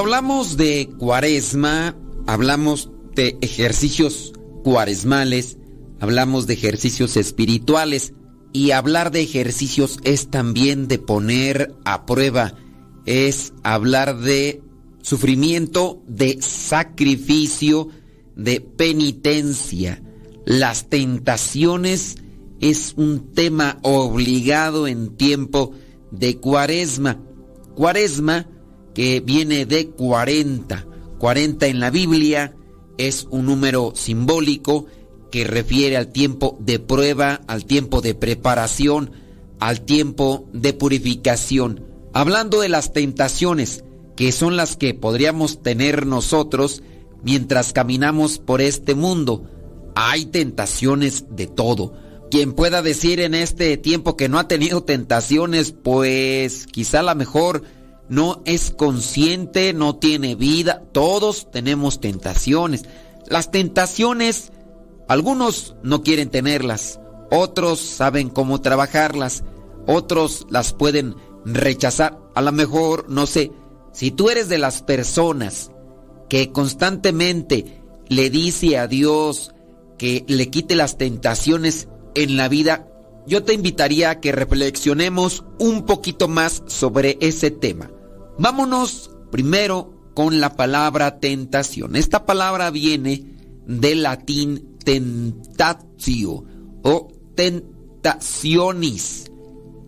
Hablamos de cuaresma, hablamos de ejercicios cuaresmales, hablamos de ejercicios espirituales y hablar de ejercicios es también de poner a prueba, es hablar de sufrimiento, de sacrificio, de penitencia. Las tentaciones es un tema obligado en tiempo de cuaresma. Cuaresma viene de 40. 40 en la Biblia es un número simbólico que refiere al tiempo de prueba, al tiempo de preparación, al tiempo de purificación. Hablando de las tentaciones, que son las que podríamos tener nosotros mientras caminamos por este mundo, hay tentaciones de todo. Quien pueda decir en este tiempo que no ha tenido tentaciones, pues quizá la mejor no es consciente, no tiene vida. Todos tenemos tentaciones. Las tentaciones, algunos no quieren tenerlas, otros saben cómo trabajarlas, otros las pueden rechazar. A lo mejor, no sé, si tú eres de las personas que constantemente le dice a Dios que le quite las tentaciones en la vida, yo te invitaría a que reflexionemos un poquito más sobre ese tema. Vámonos primero con la palabra tentación. Esta palabra viene del latín tentatio o tentacionis,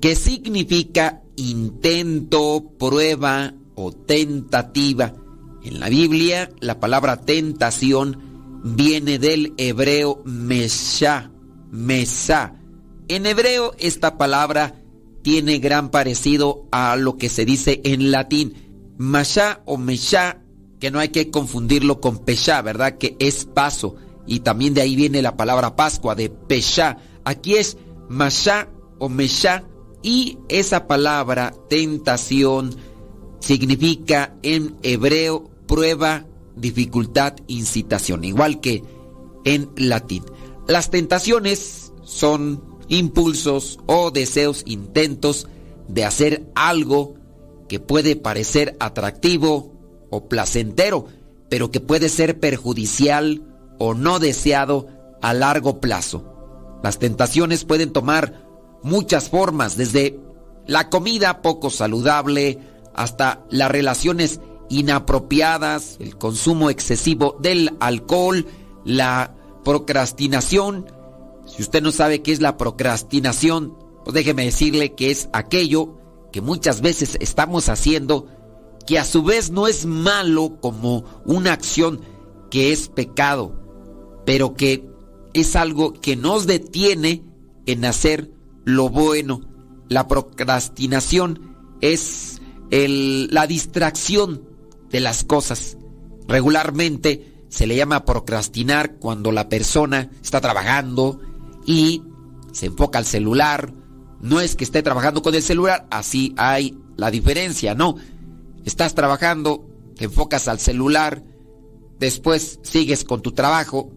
que significa intento, prueba o tentativa. En la Biblia, la palabra tentación viene del hebreo mesha, mesá. En hebreo, esta palabra tiene gran parecido a lo que se dice en latín. Masha o mesha, que no hay que confundirlo con pesha, ¿verdad? Que es paso. Y también de ahí viene la palabra Pascua, de pesha. Aquí es masha o mesha. Y esa palabra, tentación, significa en hebreo prueba, dificultad, incitación, igual que en latín. Las tentaciones son impulsos o deseos, intentos de hacer algo que puede parecer atractivo o placentero, pero que puede ser perjudicial o no deseado a largo plazo. Las tentaciones pueden tomar muchas formas, desde la comida poco saludable hasta las relaciones inapropiadas, el consumo excesivo del alcohol, la procrastinación, si usted no sabe qué es la procrastinación, pues déjeme decirle que es aquello que muchas veces estamos haciendo que a su vez no es malo como una acción que es pecado, pero que es algo que nos detiene en hacer lo bueno. La procrastinación es la distracción de las cosas. Regularmente se le llama procrastinar cuando la persona está trabajando, y se enfoca al celular. No es que esté trabajando con el celular, así hay la diferencia, no. Estás trabajando, te enfocas al celular, después sigues con tu trabajo,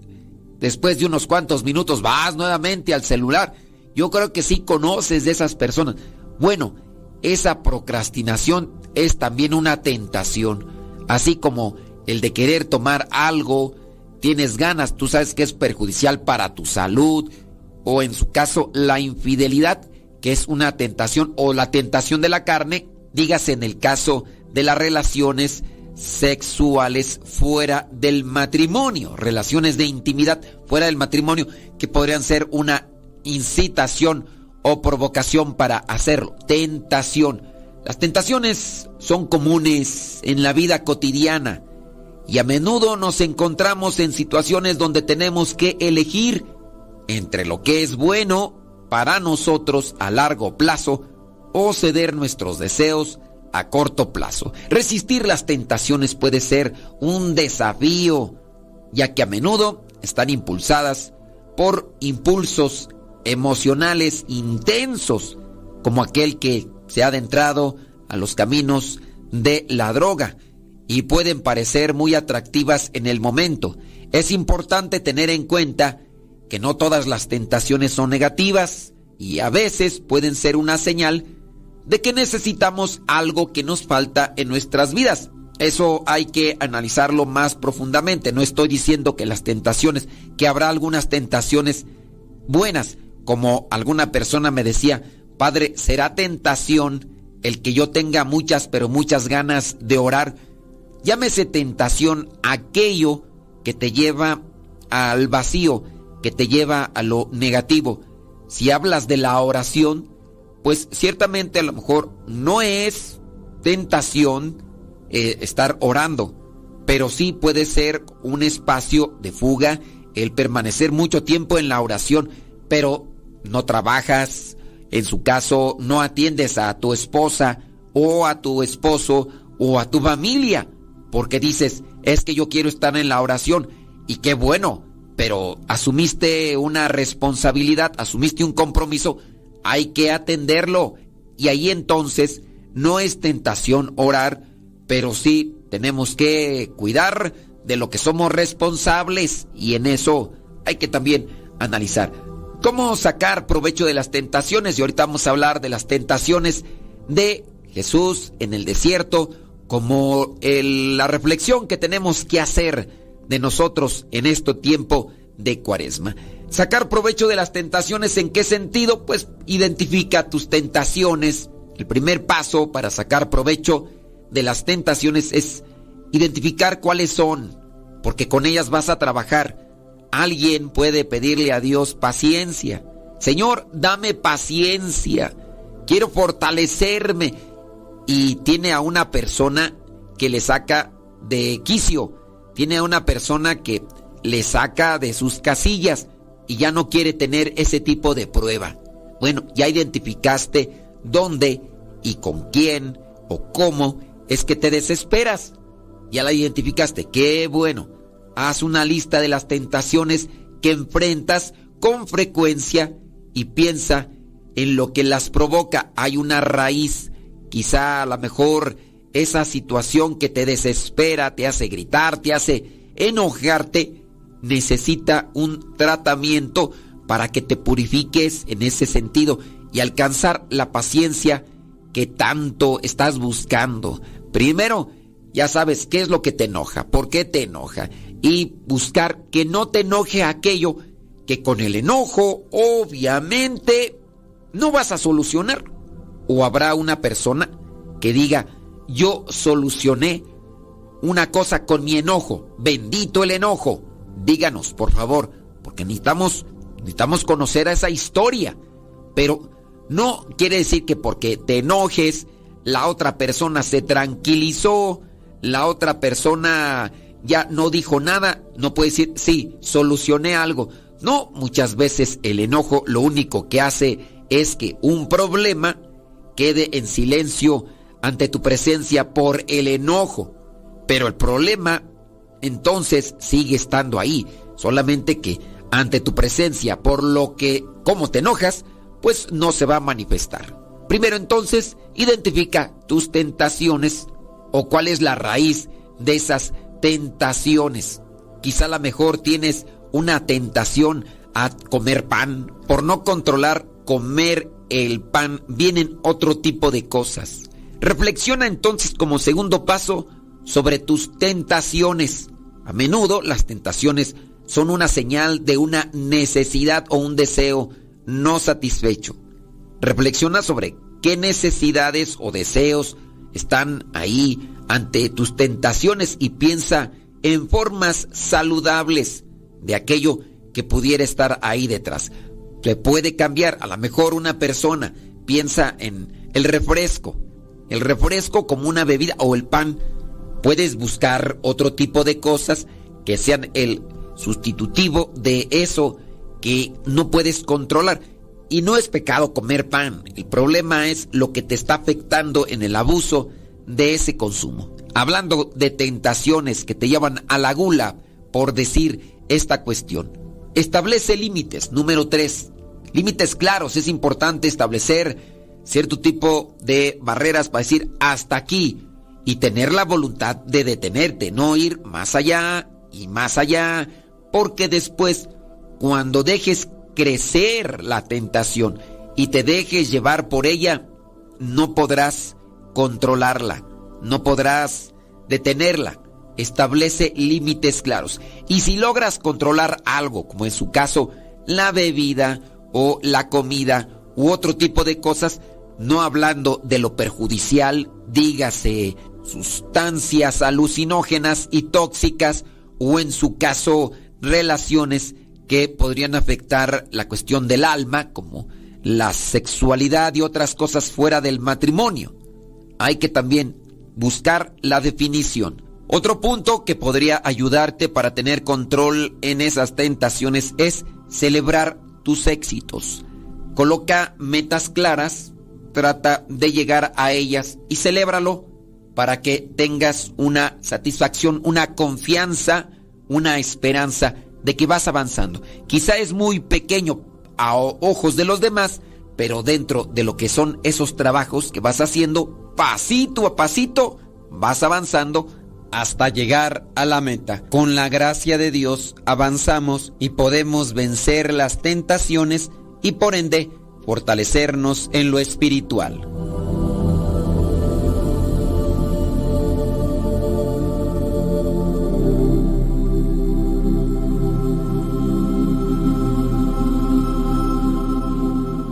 después de unos cuantos minutos vas nuevamente al celular. Yo creo que sí conoces de esas personas. Bueno, esa procrastinación es también una tentación, así como el de querer tomar algo, tienes ganas, tú sabes que es perjudicial para tu salud, o en su caso la infidelidad, que es una tentación, o la tentación de la carne, dígase en el caso de las relaciones sexuales fuera del matrimonio, relaciones de intimidad fuera del matrimonio, que podrían ser una incitación o provocación para hacerlo, tentación. Las tentaciones son comunes en la vida cotidiana y a menudo nos encontramos en situaciones donde tenemos que elegir entre lo que es bueno para nosotros a largo plazo o ceder nuestros deseos a corto plazo. Resistir las tentaciones puede ser un desafío, ya que a menudo están impulsadas por impulsos emocionales intensos, como aquel que se ha adentrado a los caminos de la droga y pueden parecer muy atractivas en el momento. Es importante tener en cuenta que no todas las tentaciones son negativas y a veces pueden ser una señal de que necesitamos algo que nos falta en nuestras vidas. eso hay que analizarlo más profundamente. No estoy diciendo que las tentaciones, que habrá algunas tentaciones buenas, como alguna persona me decía, Padre, ¿será tentación el que yo tenga muchas, pero muchas ganas de orar? Llámese tentación aquello que te lleva al vacío, que te lleva a lo negativo. Si hablas de la oración, pues ciertamente a lo mejor no es tentación eh, estar orando, pero sí puede ser un espacio de fuga el permanecer mucho tiempo en la oración, pero no trabajas, en su caso no atiendes a tu esposa o a tu esposo o a tu familia, porque dices, es que yo quiero estar en la oración y qué bueno, pero asumiste una responsabilidad, asumiste un compromiso, hay que atenderlo. Y ahí entonces no es tentación orar, pero sí tenemos que cuidar de lo que somos responsables y en eso hay que también analizar cómo sacar provecho de las tentaciones y ahorita vamos a hablar de las tentaciones de Jesús en el desierto como la reflexión que tenemos que hacer de nosotros en este tiempo de cuaresma. Sacar provecho de las tentaciones, ¿en qué sentido? Pues identifica tus tentaciones. El primer paso para sacar provecho de las tentaciones es identificar cuáles son, porque con ellas vas a trabajar. Alguien puede pedirle a Dios paciencia. Señor, dame paciencia. Quiero fortalecerme. Y tiene a una persona que le saca de quicio tiene a una persona que le saca de sus casillas y ya no quiere tener ese tipo de prueba. Bueno, ya identificaste dónde y con quién o cómo es que te desesperas. Ya la identificaste. Qué bueno. Haz una lista de las tentaciones que enfrentas con frecuencia y piensa en lo que las provoca. Hay una raíz, quizá a lo mejor esa situación que te desespera, te hace gritar, te hace enojarte, necesita un tratamiento para que te purifiques en ese sentido y alcanzar la paciencia que tanto estás buscando. Primero, ya sabes qué es lo que te enoja, por qué te enoja y buscar que no te enoje aquello que con el enojo obviamente no vas a solucionar. O habrá una persona que diga, yo solucioné una cosa con mi enojo. Bendito el enojo. Díganos, por favor, porque necesitamos, necesitamos conocer a esa historia. Pero no quiere decir que porque te enojes, la otra persona se tranquilizó, la otra persona ya no dijo nada, no puede decir, sí, solucioné algo. No, muchas veces el enojo lo único que hace es que un problema quede en silencio ante tu presencia por el enojo. Pero el problema entonces sigue estando ahí, solamente que ante tu presencia por lo que, como te enojas, pues no se va a manifestar. Primero entonces, identifica tus tentaciones o cuál es la raíz de esas tentaciones. Quizá a lo mejor tienes una tentación a comer pan. Por no controlar comer el pan, vienen otro tipo de cosas. Reflexiona entonces como segundo paso sobre tus tentaciones. A menudo las tentaciones son una señal de una necesidad o un deseo no satisfecho. Reflexiona sobre qué necesidades o deseos están ahí ante tus tentaciones y piensa en formas saludables de aquello que pudiera estar ahí detrás. Se puede cambiar, a lo mejor una persona piensa en el refresco, el refresco como una bebida o el pan. Puedes buscar otro tipo de cosas que sean el sustitutivo de eso que no puedes controlar. Y no es pecado comer pan. El problema es lo que te está afectando en el abuso de ese consumo. Hablando de tentaciones que te llevan a la gula por decir esta cuestión. Establece límites. Número 3. Límites claros. Es importante establecer cierto tipo de barreras para decir hasta aquí y tener la voluntad de detenerte, no ir más allá y más allá, porque después, cuando dejes crecer la tentación y te dejes llevar por ella, no podrás controlarla, no podrás detenerla. Establece límites claros. Y si logras controlar algo, como en su caso la bebida o la comida u otro tipo de cosas, no hablando de lo perjudicial, dígase sustancias alucinógenas y tóxicas o en su caso relaciones que podrían afectar la cuestión del alma, como la sexualidad y otras cosas fuera del matrimonio. Hay que también buscar la definición. Otro punto que podría ayudarte para tener control en esas tentaciones es celebrar tus éxitos. Coloca metas claras, trata de llegar a ellas y celébralo para que tengas una satisfacción, una confianza, una esperanza de que vas avanzando. Quizá es muy pequeño a ojos de los demás, pero dentro de lo que son esos trabajos que vas haciendo, pasito a pasito, vas avanzando hasta llegar a la meta. Con la gracia de Dios avanzamos y podemos vencer las tentaciones y por ende fortalecernos en lo espiritual.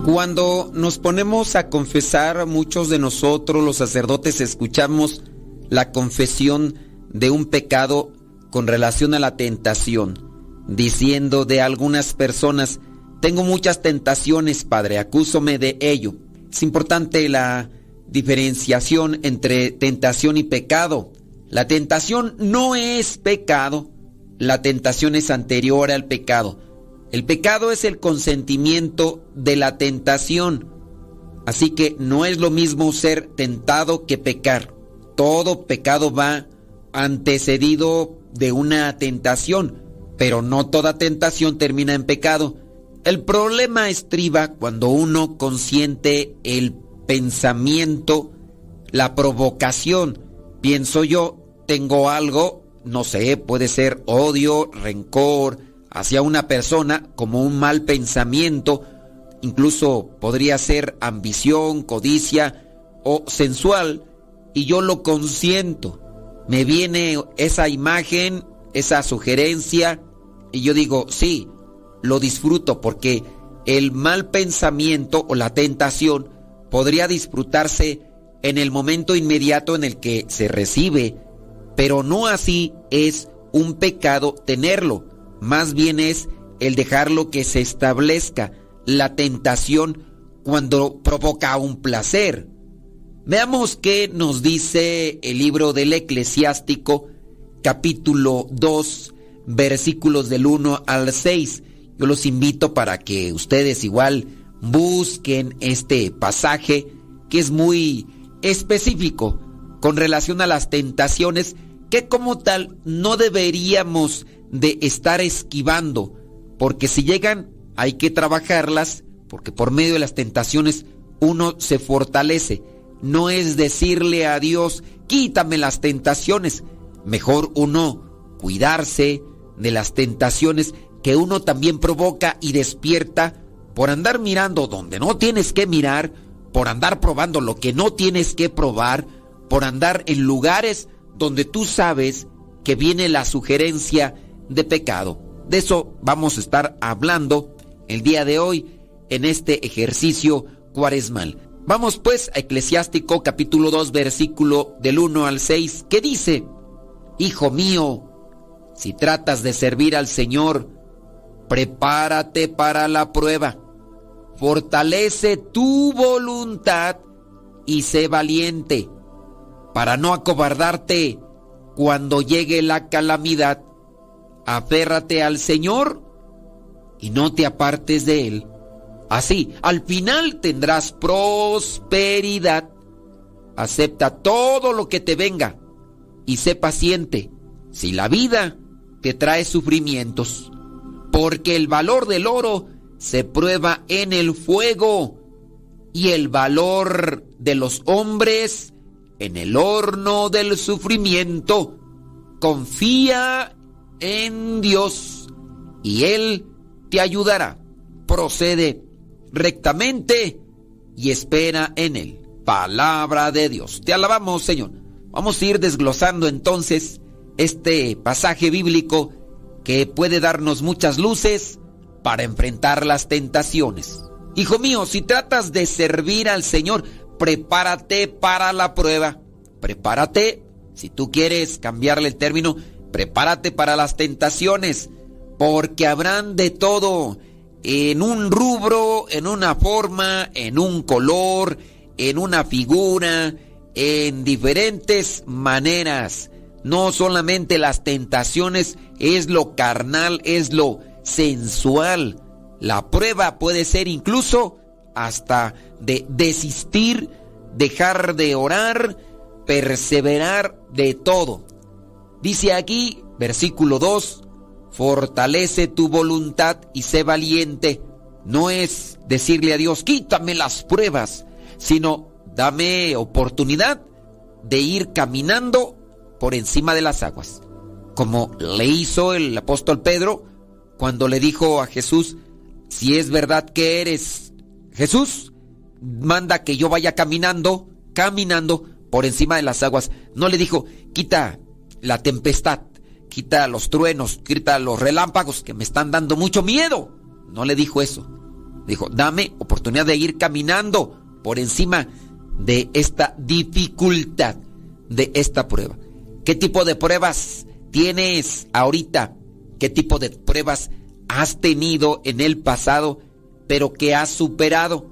Cuando nos ponemos a confesar, muchos de nosotros los sacerdotes escuchamos la confesión de un pecado con relación a la tentación, diciendo de algunas personas, tengo muchas tentaciones, Padre, acúsome de ello. Es importante la diferenciación entre tentación y pecado. La tentación no es pecado, la tentación es anterior al pecado. El pecado es el consentimiento de la tentación. Así que no es lo mismo ser tentado que pecar. Todo pecado va antecedido de una tentación, pero no toda tentación termina en pecado. El problema estriba cuando uno consiente el pensamiento, la provocación. Pienso yo, tengo algo, no sé, puede ser odio, rencor hacia una persona como un mal pensamiento, incluso podría ser ambición, codicia o sensual, y yo lo consiento. Me viene esa imagen, esa sugerencia, y yo digo, sí, lo disfruto porque el mal pensamiento o la tentación podría disfrutarse en el momento inmediato en el que se recibe, pero no así es un pecado tenerlo, más bien es el dejarlo que se establezca la tentación cuando provoca un placer. Veamos qué nos dice el libro del eclesiástico capítulo 2 versículos del 1 al 6 yo los invito para que ustedes igual busquen este pasaje que es muy específico con relación a las tentaciones que como tal no deberíamos de estar esquivando, porque si llegan hay que trabajarlas, porque por medio de las tentaciones uno se fortalece. No es decirle a Dios, quítame las tentaciones, mejor uno cuidarse de las tentaciones que uno también provoca y despierta por andar mirando donde no tienes que mirar, por andar probando lo que no tienes que probar, por andar en lugares donde tú sabes que viene la sugerencia de pecado. De eso vamos a estar hablando el día de hoy en este ejercicio cuaresmal. Vamos pues a Eclesiástico capítulo 2 versículo del 1 al 6 que dice, Hijo mío, si tratas de servir al Señor, prepárate para la prueba, fortalece tu voluntad y sé valiente para no acobardarte cuando llegue la calamidad. Aférrate al Señor y no te apartes de Él. Así, al final tendrás prosperidad. Acepta todo lo que te venga y sé paciente. Si la vida te trae sufrimientos, porque el valor del oro se prueba en el fuego y el valor de los hombres en el horno del sufrimiento. Confía en Dios y Él te ayudará. Procede rectamente y espera en Él. Palabra de Dios. Te alabamos, Señor. Vamos a ir desglosando entonces este pasaje bíblico que puede darnos muchas luces para enfrentar las tentaciones. Hijo mío, si tratas de servir al Señor, prepárate para la prueba. Prepárate, si tú quieres cambiarle el término, prepárate para las tentaciones, porque habrán de todo, en un rubro, en una forma, en un color, en una figura, en diferentes maneras. No solamente las tentaciones es lo carnal, es lo sensual. La prueba puede ser incluso hasta de desistir, dejar de orar, perseverar de todo. Dice aquí, versículo 2, fortalece tu voluntad y sé valiente. No es decirle a Dios, quítame las pruebas, sino dame oportunidad de ir caminando por encima de las aguas, como le hizo el apóstol Pedro cuando le dijo a Jesús, si es verdad que eres Jesús, manda que yo vaya caminando, caminando por encima de las aguas. No le dijo, quita la tempestad, quita los truenos, quita los relámpagos que me están dando mucho miedo. No le dijo eso. Dijo, dame oportunidad de ir caminando por encima de esta dificultad, de esta prueba. ¿Qué tipo de pruebas tienes ahorita? ¿Qué tipo de pruebas has tenido en el pasado, pero que has superado?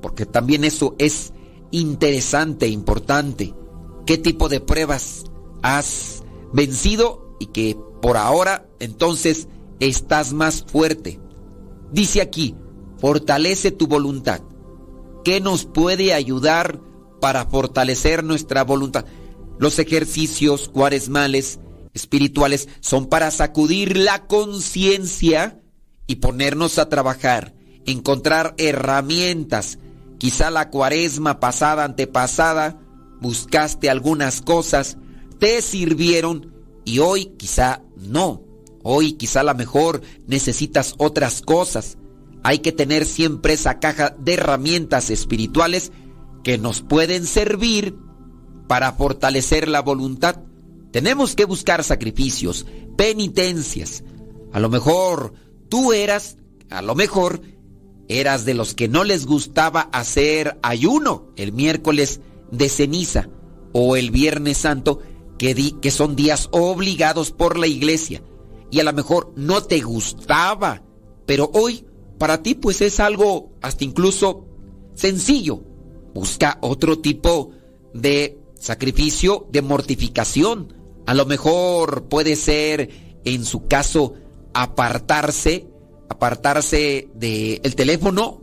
Porque también eso es interesante, importante. ¿Qué tipo de pruebas has vencido y que por ahora entonces estás más fuerte? Dice aquí, fortalece tu voluntad. ¿Qué nos puede ayudar para fortalecer nuestra voluntad? Los ejercicios cuaresmales espirituales son para sacudir la conciencia y ponernos a trabajar, encontrar herramientas. Quizá la cuaresma pasada, antepasada, buscaste algunas cosas, te sirvieron y hoy quizá no. Hoy quizá la mejor necesitas otras cosas. Hay que tener siempre esa caja de herramientas espirituales que nos pueden servir para fortalecer la voluntad. Tenemos que buscar sacrificios, penitencias. A lo mejor tú eras, a lo mejor eras de los que no les gustaba hacer ayuno el miércoles de ceniza o el viernes santo, que, di, que son días obligados por la iglesia. Y a lo mejor no te gustaba, pero hoy para ti pues es algo hasta incluso sencillo. Busca otro tipo de sacrificio, de mortificación. A lo mejor puede ser, en su caso, apartarse, apartarse del teléfono.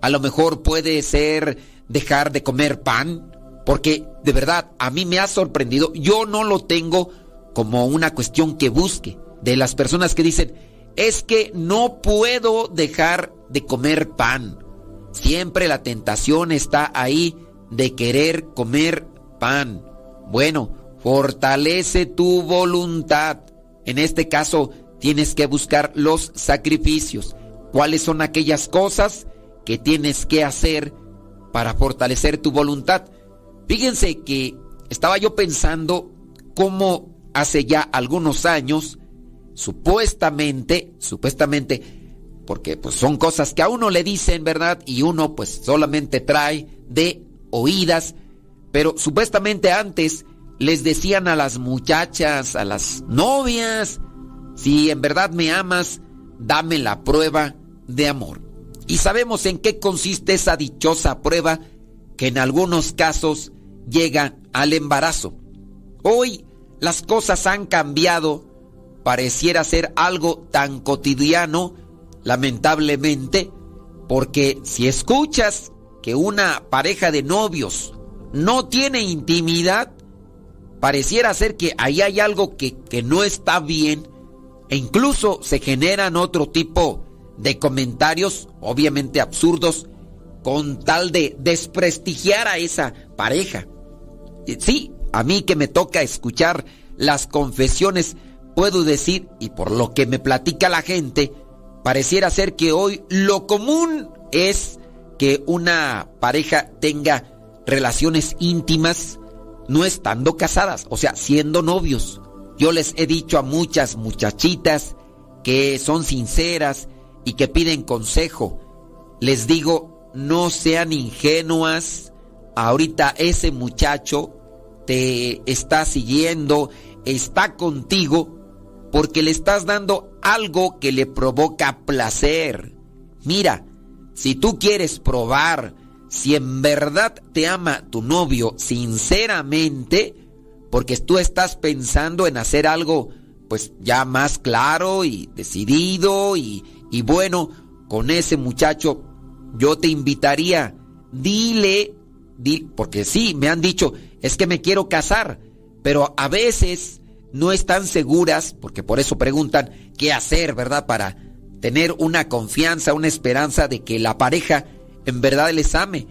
A lo mejor puede ser dejar de comer pan, porque de verdad a mí me ha sorprendido. Yo no lo tengo como una cuestión que busque. De las personas que dicen, es que no puedo dejar de comer pan. Siempre la tentación está ahí de querer comer pan. Bueno, fortalece tu voluntad. En este caso, tienes que buscar los sacrificios. ¿Cuáles son aquellas cosas que tienes que hacer para fortalecer tu voluntad? Fíjense que estaba yo pensando cómo hace ya algunos años, supuestamente, supuestamente, porque pues son cosas que a uno le dicen, ¿verdad? Y uno pues solamente trae de oídas, pero supuestamente antes les decían a las muchachas, a las novias, si en verdad me amas, dame la prueba de amor. Y sabemos en qué consiste esa dichosa prueba que en algunos casos llega al embarazo. Hoy las cosas han cambiado, pareciera ser algo tan cotidiano, lamentablemente, porque si escuchas que una pareja de novios no tiene intimidad, pareciera ser que ahí hay algo que, que no está bien e incluso se generan otro tipo de comentarios, obviamente absurdos, con tal de desprestigiar a esa pareja. Sí, a mí que me toca escuchar las confesiones, puedo decir, y por lo que me platica la gente, pareciera ser que hoy lo común es que una pareja tenga relaciones íntimas no estando casadas, o sea, siendo novios. Yo les he dicho a muchas muchachitas que son sinceras y que piden consejo. Les digo, no sean ingenuas. Ahorita ese muchacho te está siguiendo, está contigo, porque le estás dando algo que le provoca placer. Mira, si tú quieres probar si en verdad te ama tu novio sinceramente, porque tú estás pensando en hacer algo pues ya más claro y decidido y, y bueno, con ese muchacho yo te invitaría, dile, di, porque sí, me han dicho, es que me quiero casar, pero a veces no están seguras, porque por eso preguntan qué hacer, ¿verdad? Para tener una confianza, una esperanza de que la pareja en verdad les ame.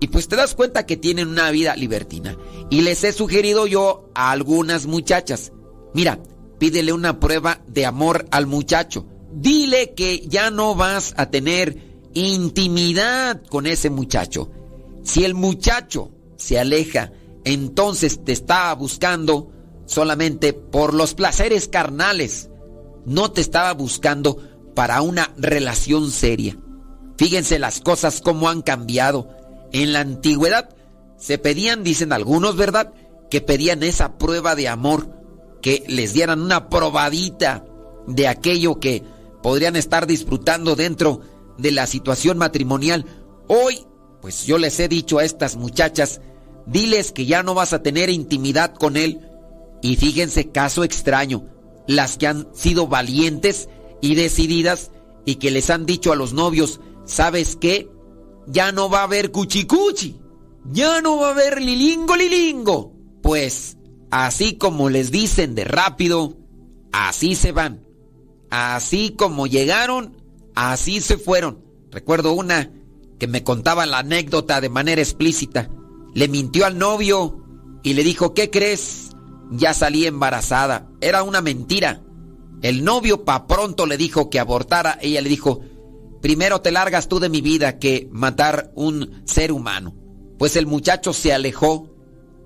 Y pues te das cuenta que tienen una vida libertina. Y les he sugerido yo a algunas muchachas, mira, pídele una prueba de amor al muchacho. Dile que ya no vas a tener intimidad con ese muchacho. Si el muchacho se aleja, entonces te está buscando solamente por los placeres carnales. No te estaba buscando para una relación seria. Fíjense las cosas como han cambiado. En la antigüedad se pedían, dicen algunos, ¿verdad? Que pedían esa prueba de amor, que les dieran una probadita de aquello que podrían estar disfrutando dentro de la situación matrimonial. Hoy, pues yo les he dicho a estas muchachas, diles que ya no vas a tener intimidad con él. Y fíjense, caso extraño, las que han sido valientes y decididas y que les han dicho a los novios, ¿sabes qué? Ya no va a haber cuchicuchi, ya no va a haber lilingo lilingo. Pues así como les dicen de rápido, así se van. Así como llegaron, así se fueron. Recuerdo una que me contaba la anécdota de manera explícita. Le mintió al novio y le dijo, ¿qué crees? Ya salí embarazada. Era una mentira. El novio pa pronto le dijo que abortara. Ella le dijo, primero te largas tú de mi vida que matar un ser humano. Pues el muchacho se alejó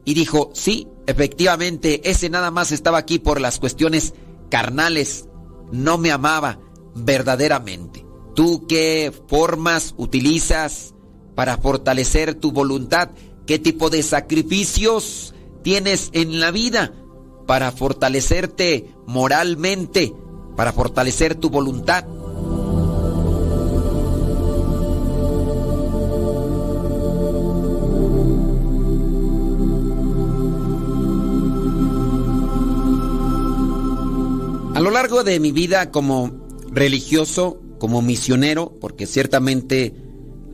y dijo, sí, efectivamente, ese nada más estaba aquí por las cuestiones carnales. No me amaba verdaderamente. ¿Tú qué formas utilizas para fortalecer tu voluntad? ¿Qué tipo de sacrificios tienes en la vida? para fortalecerte moralmente, para fortalecer tu voluntad. A lo largo de mi vida como religioso, como misionero, porque ciertamente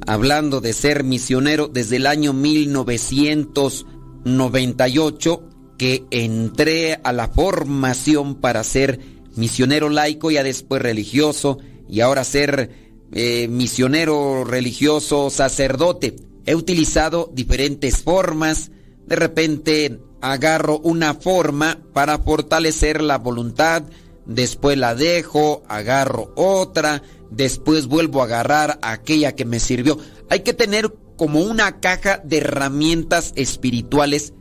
hablando de ser misionero desde el año 1998, que entré a la formación para ser misionero laico, y después religioso, y ahora ser eh, misionero religioso sacerdote. He utilizado diferentes formas, de repente agarro una forma para fortalecer la voluntad, después la dejo, agarro otra, después vuelvo a agarrar aquella que me sirvió. Hay que tener como una caja de herramientas espirituales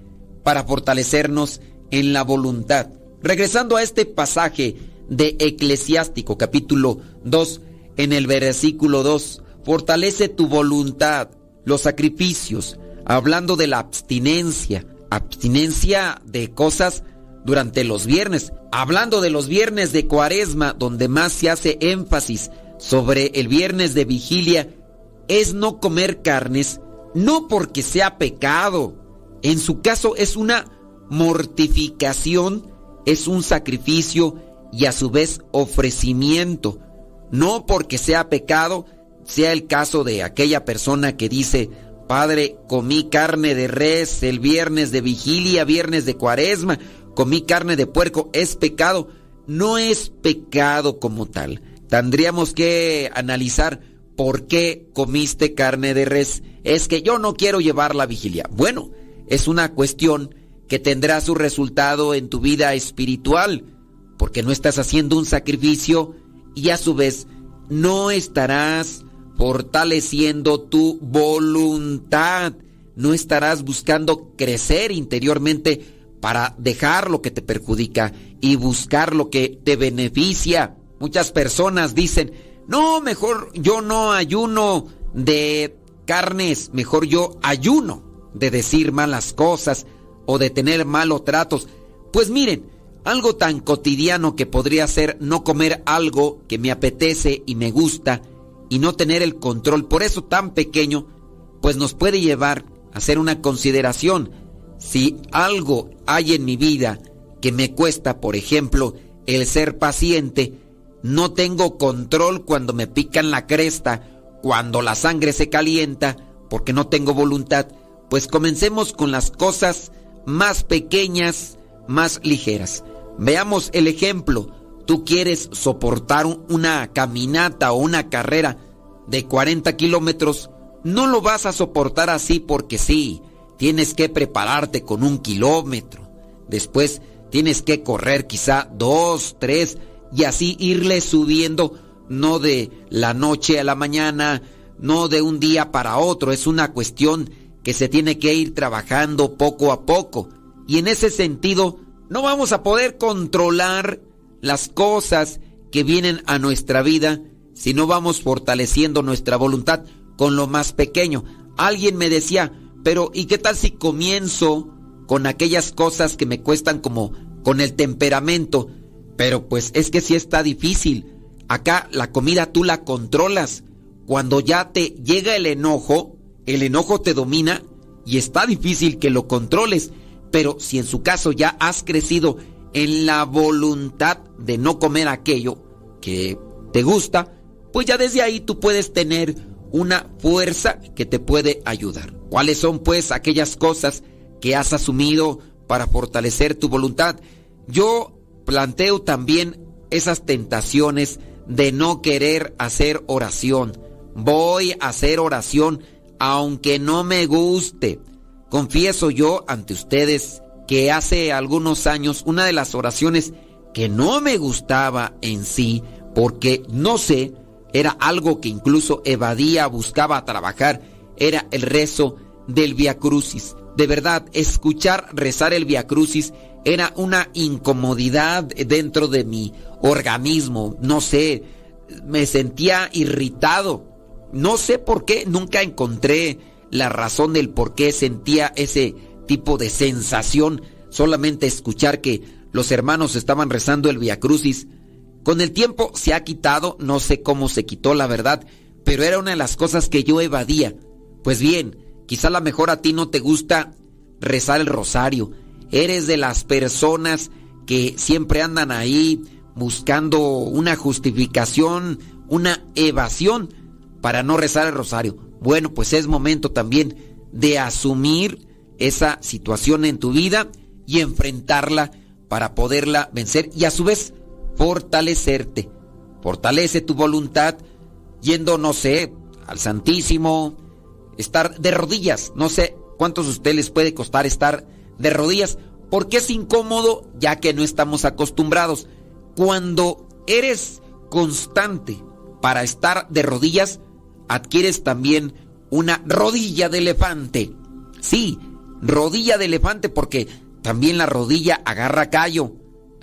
para fortalecernos en la voluntad. Regresando a este pasaje de Eclesiástico capítulo 2, en el versículo 2, fortalece tu voluntad, los sacrificios, hablando de la abstinencia, abstinencia de cosas durante los viernes, hablando de los viernes de cuaresma, donde más se hace énfasis sobre el viernes de vigilia, es no comer carnes, no porque sea pecado, en su caso es una mortificación, es un sacrificio y a su vez ofrecimiento. No porque sea pecado, sea el caso de aquella persona que dice, Padre, comí carne de res el viernes de vigilia, viernes de cuaresma, comí carne de puerco, es pecado. No es pecado como tal. Tendríamos que analizar por qué comiste carne de res. Es que yo no quiero llevar la vigilia. Bueno, es una cuestión que tendrá su resultado en tu vida espiritual, porque no estás haciendo un sacrificio y a su vez no estarás fortaleciendo tu voluntad. no estarás buscando crecer interiormente para dejar lo que te perjudica y buscar lo que te beneficia. Muchas personas dicen, no, mejor yo no ayuno de carnes, mejor yo ayuno de decir malas cosas o de tener malos tratos. Pues miren, algo tan cotidiano que podría ser no comer algo que me apetece y me gusta y no tener el control, por eso tan pequeño, pues nos puede llevar a hacer una consideración. Si algo hay en mi vida que me cuesta, por ejemplo, el ser paciente, no tengo control cuando me pican la cresta, cuando la sangre se calienta, porque no tengo voluntad, pues comencemos con las cosas más pequeñas, más ligeras. Veamos el ejemplo. Tú quieres soportar una caminata o una carrera de 40 kilómetros, no lo vas a soportar así porque sí. Tienes que prepararte con un kilómetro. Después tienes que correr quizá dos, tres y así irle subiendo, no de la noche a la mañana, no de un día para otro. Es una cuestión que se tiene que ir trabajando poco a poco. Y en ese sentido, no vamos a poder controlar las cosas que vienen a nuestra vida si no vamos fortaleciendo nuestra voluntad con lo más pequeño. Alguien me decía, pero ¿y qué tal si comienzo con aquellas cosas que me cuestan como con el temperamento? Pero pues es que sí está difícil. Acá la comida tú la controlas. Cuando ya te llega el enojo, el enojo te domina y está difícil que lo controles. Pero si en su caso ya has crecido en la voluntad de no comer aquello que te gusta, pues ya desde ahí tú puedes tener una fuerza que te puede ayudar. ¿Cuáles son pues aquellas cosas que has asumido para fortalecer tu voluntad? Yo planteo también esas tentaciones de no querer hacer oración. Voy a hacer oración aunque no me guste. Confieso yo ante ustedes que hace algunos años una de las oraciones que no me gustaba en sí, porque no sé, era algo que incluso evadía, buscaba trabajar, era el rezo del Via Crucis. De verdad, escuchar rezar el Via Crucis era una incomodidad dentro de mi organismo, no sé, me sentía irritado. No sé por qué, nunca encontré la razón del por qué sentía ese tipo de sensación solamente escuchar que los hermanos estaban rezando el Via Crucis. Con el tiempo se ha quitado, no sé cómo se quitó la verdad, pero era una de las cosas que yo evadía. Pues bien, quizá la mejor a ti no te gusta rezar el rosario. Eres de las personas que siempre andan ahí buscando una justificación, una evasión para no rezar el rosario. Bueno, pues es momento también de asumir esa situación en tu vida y enfrentarla para poderla vencer y a su vez fortalecerte. Fortalece tu voluntad yendo, no sé, al Santísimo, estar de rodillas. No sé cuántos de ustedes les puede costar estar de rodillas porque es incómodo ya que no estamos acostumbrados. Cuando eres constante para estar de rodillas, adquieres también una rodilla de elefante. Sí, rodilla de elefante porque también la rodilla agarra callo,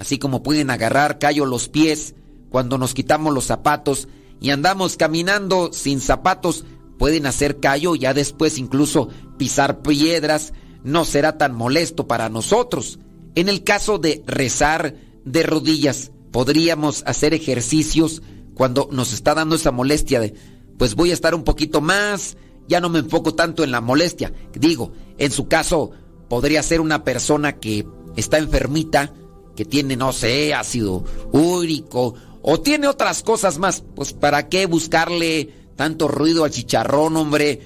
así como pueden agarrar callo los pies cuando nos quitamos los zapatos y andamos caminando sin zapatos, pueden hacer callo, ya después incluso pisar piedras, no será tan molesto para nosotros. En el caso de rezar de rodillas, podríamos hacer ejercicios cuando nos está dando esa molestia de pues voy a estar un poquito más, ya no me enfoco tanto en la molestia. Digo, en su caso, podría ser una persona que está enfermita, que tiene, no sé, ácido úrico, o tiene otras cosas más. Pues, ¿para qué buscarle tanto ruido al chicharrón, hombre?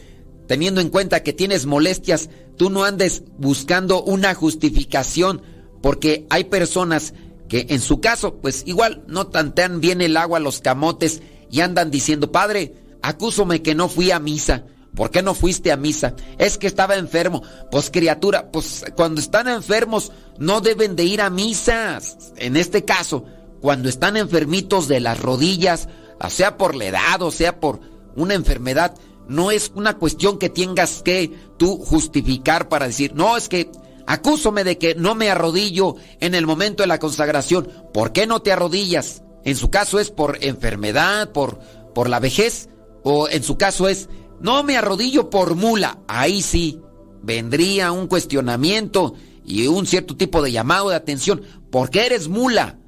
Teniendo en cuenta que tienes molestias, tú no andes buscando una justificación, porque hay personas que en su caso, pues igual no tantean bien el agua los camotes y andan diciendo, padre, acúsome que no fui a misa. ¿Por qué no fuiste a misa? Es que estaba enfermo. Pues criatura, pues cuando están enfermos no deben de ir a misas. En este caso, cuando están enfermitos de las rodillas, sea por la edad o sea por una enfermedad, no es una cuestión que tengas que tú justificar para decir, no, es que acúsome de que no me arrodillo en el momento de la consagración. ¿Por qué no te arrodillas? En su caso es por enfermedad, por, por la vejez, o en su caso es, no me arrodillo por mula. Ahí sí, vendría un cuestionamiento y un cierto tipo de llamado de atención. ¿Por qué eres mula?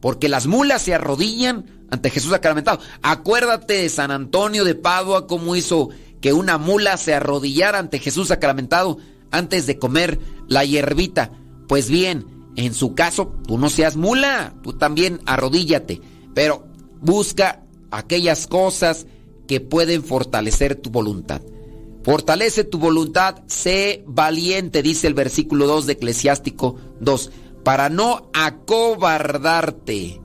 Porque las mulas se arrodillan ante Jesús sacramentado. Acuérdate de San Antonio de Padua, cómo hizo que una mula se arrodillara ante Jesús sacramentado antes de comer la hierbita. Pues bien, en su caso, tú no seas mula, tú también arrodíllate, pero busca aquellas cosas que pueden fortalecer tu voluntad. Fortalece tu voluntad, sé valiente, dice el versículo 2 de Eclesiástico 2, para no acobardarte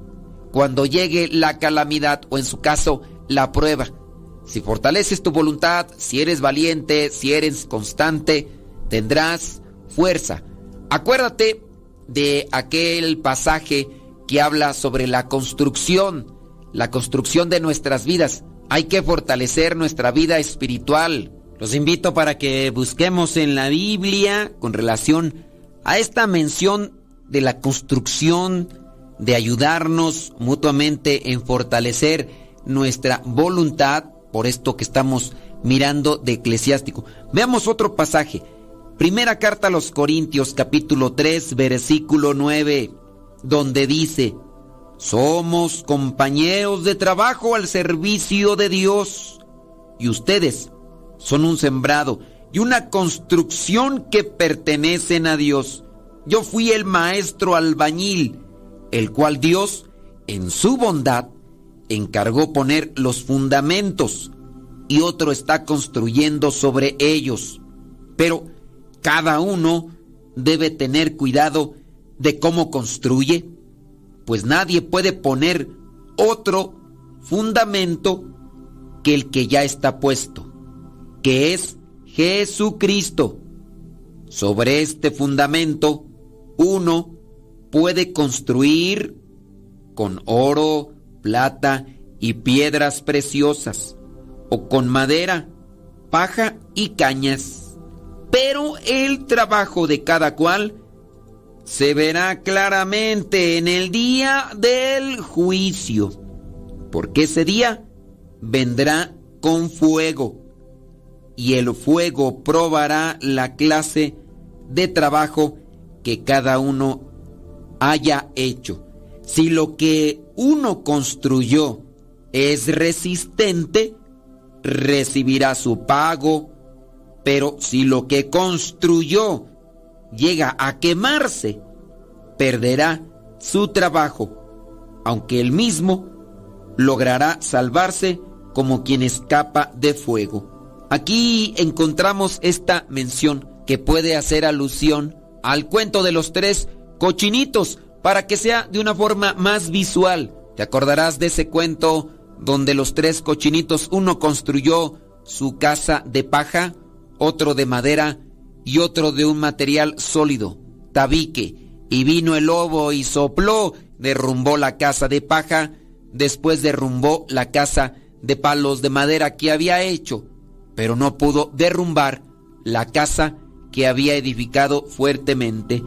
cuando llegue la calamidad o en su caso la prueba. Si fortaleces tu voluntad, si eres valiente, si eres constante, tendrás fuerza. Acuérdate de aquel pasaje que habla sobre la construcción, la construcción de nuestras vidas. Hay que fortalecer nuestra vida espiritual, los invito para que busquemos en la Biblia con relación a esta mención de la construcción, de ayudarnos mutuamente en fortalecer nuestra voluntad, por esto que estamos mirando de eclesiástico. Veamos otro pasaje. Primera carta a los Corintios capítulo 3 versículo 9, donde dice, somos compañeros de trabajo al servicio de Dios y ustedes son un sembrado y una construcción que pertenecen a Dios. Yo fui el maestro albañil, el cual Dios, en su bondad, encargó poner los fundamentos y otro está construyendo sobre ellos. Pero cada uno debe tener cuidado de cómo construye, pues nadie puede poner otro fundamento que el que ya está puesto que es Jesucristo. Sobre este fundamento, uno puede construir con oro, plata y piedras preciosas, o con madera, paja y cañas. Pero el trabajo de cada cual se verá claramente en el día del juicio, porque ese día vendrá con fuego y el fuego probará la clase de trabajo que cada uno haya hecho. Si lo que uno construyó es resistente, recibirá su pago, pero si lo que construyó llega a quemarse, perderá su trabajo, aunque él mismo logrará salvarse como quien escapa de fuego. Aquí encontramos esta mención que puede hacer alusión al cuento de los tres cochinitos para que sea de una forma más visual. ¿Te acordarás de ese cuento donde los tres cochinitos, uno construyó su casa de paja, otro de madera y otro de un material sólido, tabique, y vino el lobo y sopló, derrumbó la casa de paja, después derrumbó la casa de palos de madera que había hecho pero no pudo derrumbar la casa que había edificado fuertemente.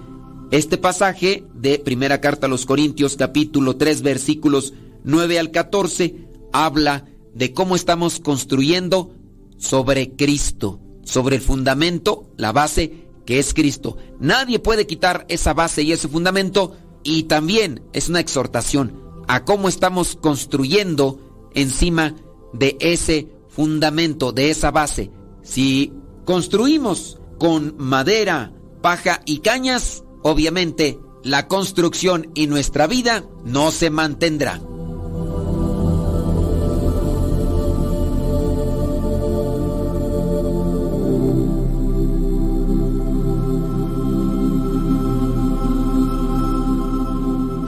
Este pasaje de Primera Carta a los Corintios capítulo 3 versículos 9 al 14 habla de cómo estamos construyendo sobre Cristo, sobre el fundamento, la base que es Cristo. Nadie puede quitar esa base y ese fundamento y también es una exhortación a cómo estamos construyendo encima de ese fundamento, de esa base. Si construimos con madera, paja y cañas, obviamente la construcción y nuestra vida no se mantendrá.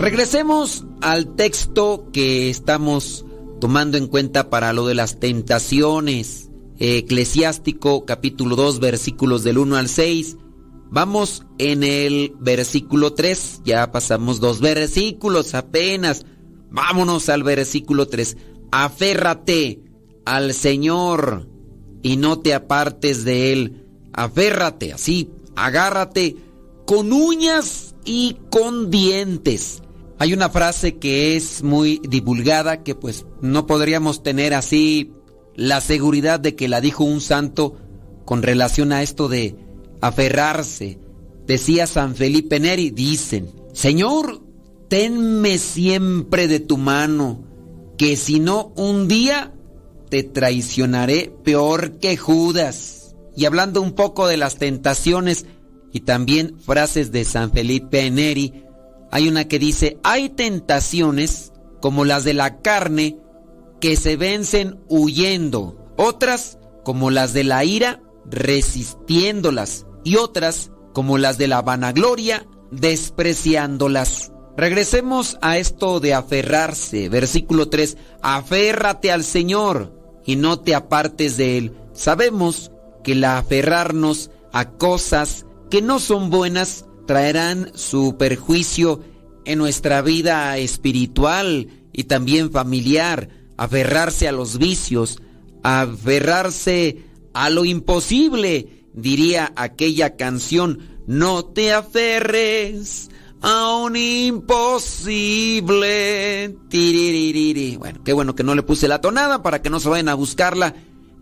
Regresemos al texto que estamos tomando en cuenta para lo de las tentaciones. Eclesiástico capítulo 2 versículos del 1 al 6. Vamos en el versículo 3, ya pasamos dos versículos apenas. Vámonos al versículo 3. Aférrate al Señor y no te apartes de él. Aférrate, así, agárrate con uñas y con dientes. Hay una frase que es muy divulgada que pues no podríamos tener así la seguridad de que la dijo un santo con relación a esto de aferrarse. Decía San Felipe Neri, dicen, Señor, tenme siempre de tu mano, que si no un día te traicionaré peor que Judas. Y hablando un poco de las tentaciones y también frases de San Felipe Neri, hay una que dice, hay tentaciones como las de la carne que se vencen huyendo, otras como las de la ira resistiéndolas y otras como las de la vanagloria despreciándolas. Regresemos a esto de aferrarse, versículo 3, aférrate al Señor y no te apartes de Él. Sabemos que la aferrarnos a cosas que no son buenas traerán su perjuicio en nuestra vida espiritual y también familiar, aferrarse a los vicios, aferrarse a lo imposible, diría aquella canción, no te aferres a un imposible. Bueno, qué bueno que no le puse la tonada para que no se vayan a buscarla,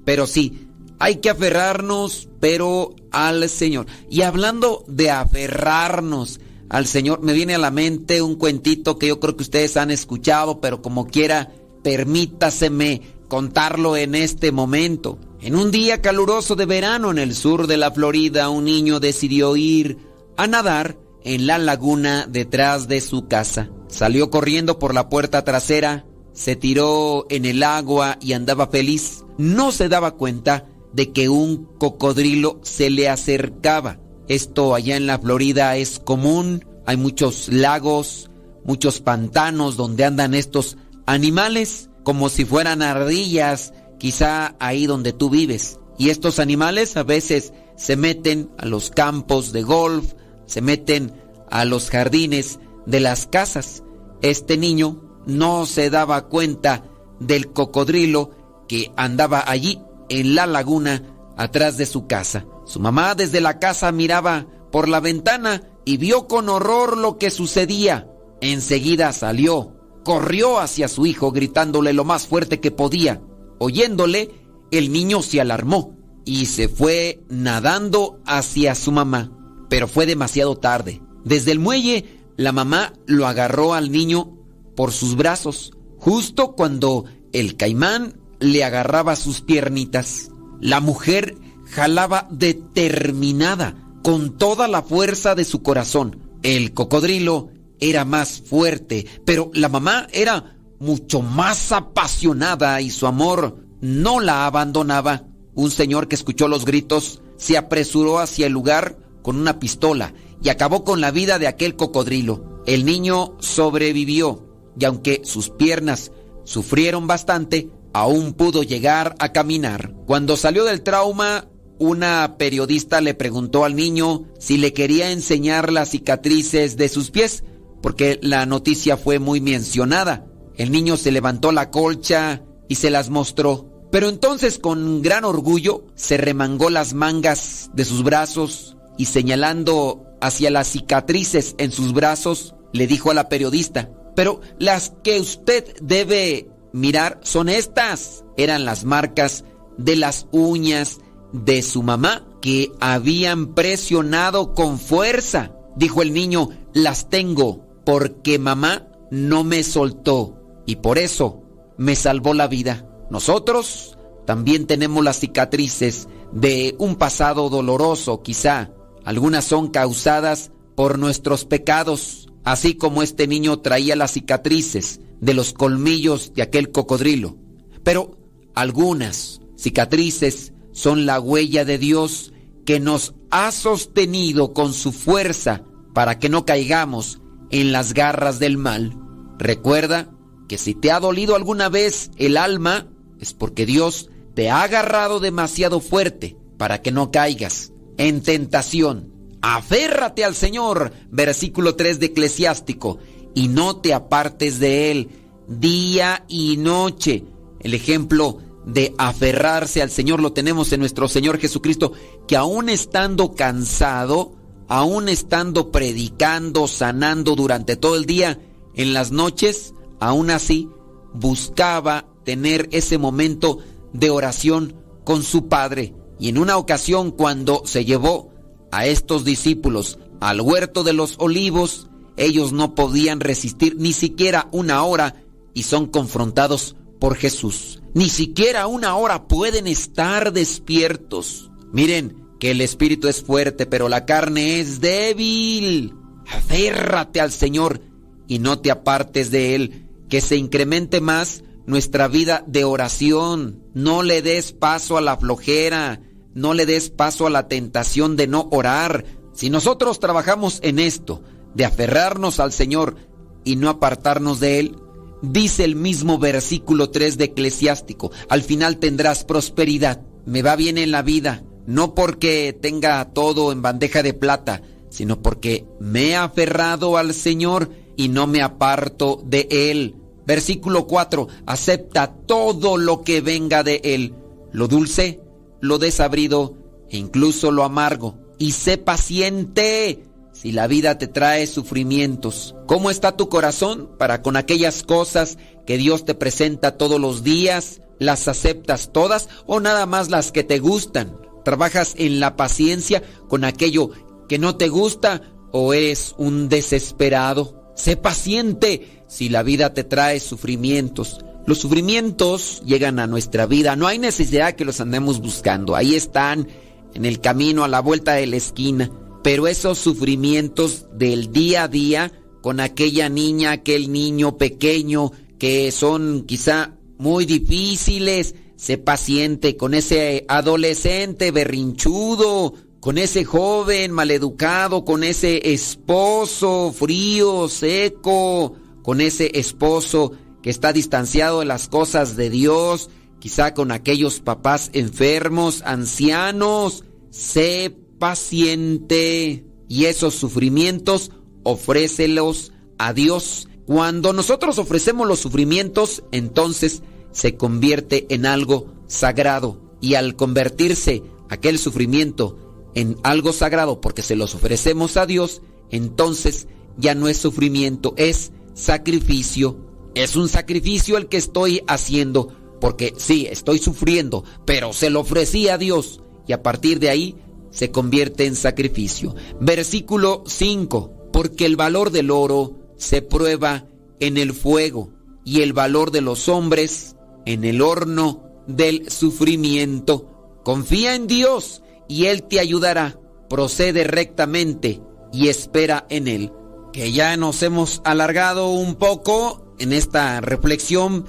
pero sí, hay que aferrarnos, pero al Señor. Y hablando de aferrarnos al Señor, me viene a la mente un cuentito que yo creo que ustedes han escuchado, pero como quiera, permítaseme contarlo en este momento. En un día caluroso de verano en el sur de la Florida, un niño decidió ir a nadar en la laguna detrás de su casa. Salió corriendo por la puerta trasera, se tiró en el agua y andaba feliz. No se daba cuenta de que un cocodrilo se le acercaba. Esto allá en la Florida es común, hay muchos lagos, muchos pantanos donde andan estos animales como si fueran ardillas, quizá ahí donde tú vives. Y estos animales a veces se meten a los campos de golf, se meten a los jardines de las casas. Este niño no se daba cuenta del cocodrilo que andaba allí en la laguna atrás de su casa. Su mamá desde la casa miraba por la ventana y vio con horror lo que sucedía. Enseguida salió, corrió hacia su hijo gritándole lo más fuerte que podía. Oyéndole, el niño se alarmó y se fue nadando hacia su mamá. Pero fue demasiado tarde. Desde el muelle, la mamá lo agarró al niño por sus brazos, justo cuando el caimán le agarraba sus piernitas. La mujer jalaba determinada, con toda la fuerza de su corazón. El cocodrilo era más fuerte, pero la mamá era mucho más apasionada y su amor no la abandonaba. Un señor que escuchó los gritos se apresuró hacia el lugar con una pistola y acabó con la vida de aquel cocodrilo. El niño sobrevivió y aunque sus piernas sufrieron bastante, aún pudo llegar a caminar. Cuando salió del trauma, una periodista le preguntó al niño si le quería enseñar las cicatrices de sus pies, porque la noticia fue muy mencionada. El niño se levantó la colcha y se las mostró. Pero entonces con gran orgullo se remangó las mangas de sus brazos y señalando hacia las cicatrices en sus brazos, le dijo a la periodista, pero las que usted debe mirar son estas. Eran las marcas de las uñas de su mamá que habían presionado con fuerza. Dijo el niño, las tengo porque mamá no me soltó y por eso me salvó la vida. Nosotros también tenemos las cicatrices de un pasado doloroso, quizá. Algunas son causadas por nuestros pecados, así como este niño traía las cicatrices de los colmillos de aquel cocodrilo. Pero algunas cicatrices son la huella de Dios que nos ha sostenido con su fuerza para que no caigamos en las garras del mal. Recuerda que si te ha dolido alguna vez el alma, es porque Dios te ha agarrado demasiado fuerte para que no caigas en tentación. Aférrate al Señor, versículo 3 de Eclesiástico y no te apartes de él día y noche. El ejemplo de aferrarse al Señor lo tenemos en nuestro Señor Jesucristo, que aún estando cansado, aún estando predicando, sanando durante todo el día, en las noches, aún así, buscaba tener ese momento de oración con su Padre. Y en una ocasión cuando se llevó a estos discípulos al huerto de los olivos, ellos no podían resistir ni siquiera una hora y son confrontados por Jesús. Ni siquiera una hora pueden estar despiertos. Miren que el espíritu es fuerte, pero la carne es débil. Aférrate al Señor y no te apartes de Él. Que se incremente más nuestra vida de oración. No le des paso a la flojera. No le des paso a la tentación de no orar. Si nosotros trabajamos en esto, de aferrarnos al Señor y no apartarnos de Él, Dice el mismo versículo 3 de Eclesiástico, al final tendrás prosperidad. Me va bien en la vida, no porque tenga todo en bandeja de plata, sino porque me he aferrado al Señor y no me aparto de Él. Versículo 4, acepta todo lo que venga de Él, lo dulce, lo desabrido e incluso lo amargo, y sé paciente si la vida te trae sufrimientos, ¿cómo está tu corazón para con aquellas cosas que Dios te presenta todos los días? ¿Las aceptas todas o nada más las que te gustan? ¿Trabajas en la paciencia con aquello que no te gusta o eres un desesperado? Sé paciente si la vida te trae sufrimientos. Los sufrimientos llegan a nuestra vida, no hay necesidad que los andemos buscando, ahí están en el camino a la vuelta de la esquina. Pero esos sufrimientos del día a día con aquella niña, aquel niño pequeño, que son quizá muy difíciles, sé paciente con ese adolescente berrinchudo, con ese joven maleducado, con ese esposo frío, seco, con ese esposo que está distanciado de las cosas de Dios, quizá con aquellos papás enfermos, ancianos, sé paciente y esos sufrimientos ofrécelos a Dios. Cuando nosotros ofrecemos los sufrimientos, entonces se convierte en algo sagrado y al convertirse aquel sufrimiento en algo sagrado porque se los ofrecemos a Dios, entonces ya no es sufrimiento, es sacrificio. Es un sacrificio el que estoy haciendo porque sí, estoy sufriendo, pero se lo ofrecí a Dios y a partir de ahí se convierte en sacrificio. Versículo 5. Porque el valor del oro se prueba en el fuego y el valor de los hombres en el horno del sufrimiento. Confía en Dios y Él te ayudará. Procede rectamente y espera en Él. Que ya nos hemos alargado un poco en esta reflexión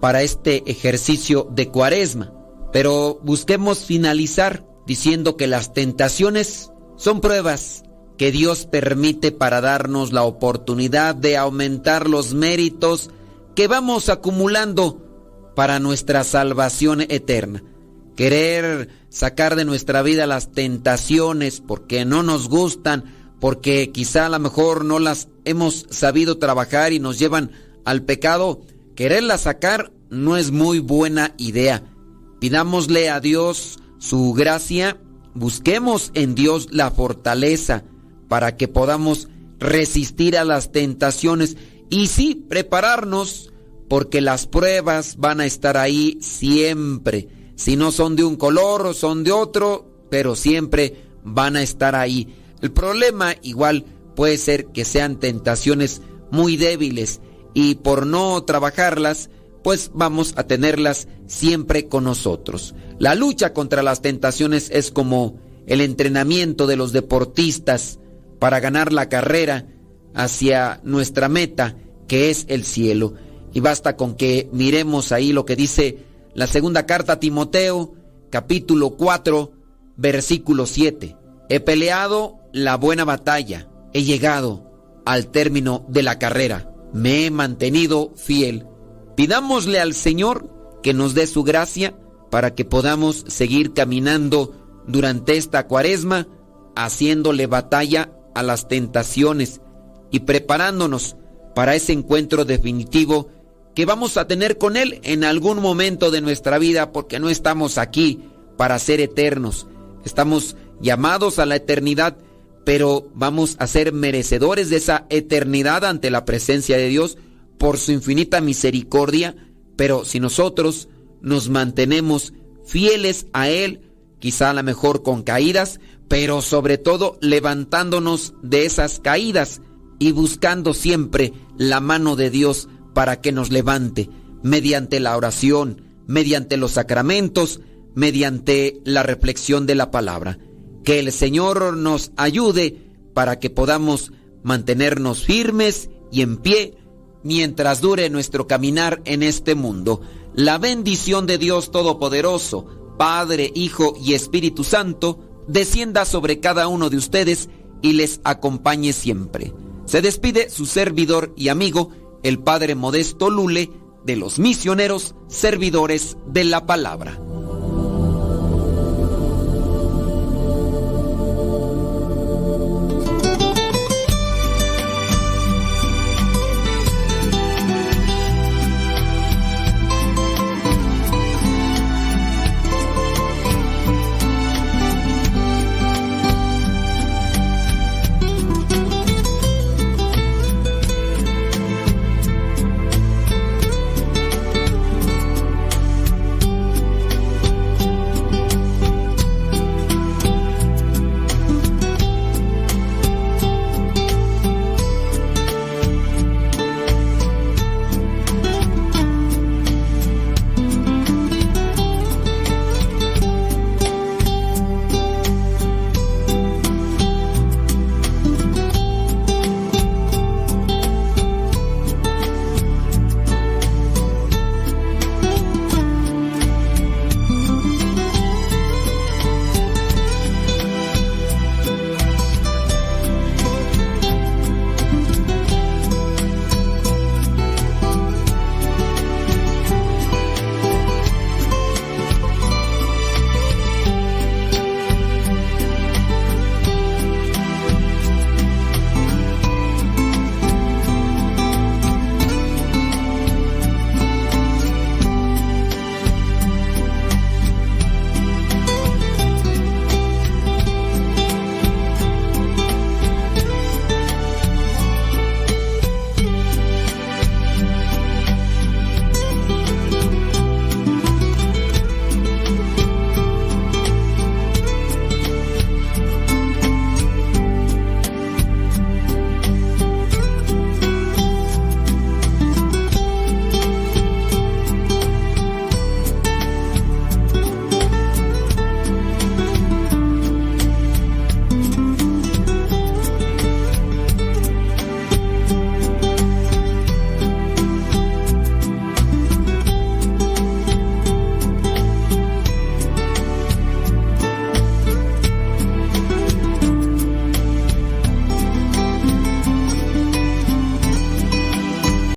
para este ejercicio de cuaresma. Pero busquemos finalizar diciendo que las tentaciones son pruebas que Dios permite para darnos la oportunidad de aumentar los méritos que vamos acumulando para nuestra salvación eterna. Querer sacar de nuestra vida las tentaciones porque no nos gustan, porque quizá a lo mejor no las hemos sabido trabajar y nos llevan al pecado, quererlas sacar no es muy buena idea. Pidámosle a Dios su gracia, busquemos en Dios la fortaleza para que podamos resistir a las tentaciones y sí prepararnos porque las pruebas van a estar ahí siempre. Si no son de un color o son de otro, pero siempre van a estar ahí. El problema igual puede ser que sean tentaciones muy débiles y por no trabajarlas, pues vamos a tenerlas siempre con nosotros. La lucha contra las tentaciones es como el entrenamiento de los deportistas para ganar la carrera hacia nuestra meta, que es el cielo. Y basta con que miremos ahí lo que dice la segunda carta a Timoteo, capítulo 4, versículo 7. He peleado la buena batalla, he llegado al término de la carrera, me he mantenido fiel. Pidámosle al Señor que nos dé su gracia para que podamos seguir caminando durante esta cuaresma, haciéndole batalla a las tentaciones y preparándonos para ese encuentro definitivo que vamos a tener con Él en algún momento de nuestra vida, porque no estamos aquí para ser eternos. Estamos llamados a la eternidad, pero vamos a ser merecedores de esa eternidad ante la presencia de Dios por su infinita misericordia, pero si nosotros nos mantenemos fieles a Él, quizá a lo mejor con caídas, pero sobre todo levantándonos de esas caídas y buscando siempre la mano de Dios para que nos levante mediante la oración, mediante los sacramentos, mediante la reflexión de la palabra. Que el Señor nos ayude para que podamos mantenernos firmes y en pie mientras dure nuestro caminar en este mundo. La bendición de Dios Todopoderoso, Padre, Hijo y Espíritu Santo, descienda sobre cada uno de ustedes y les acompañe siempre. Se despide su servidor y amigo, el Padre Modesto Lule, de los misioneros servidores de la palabra.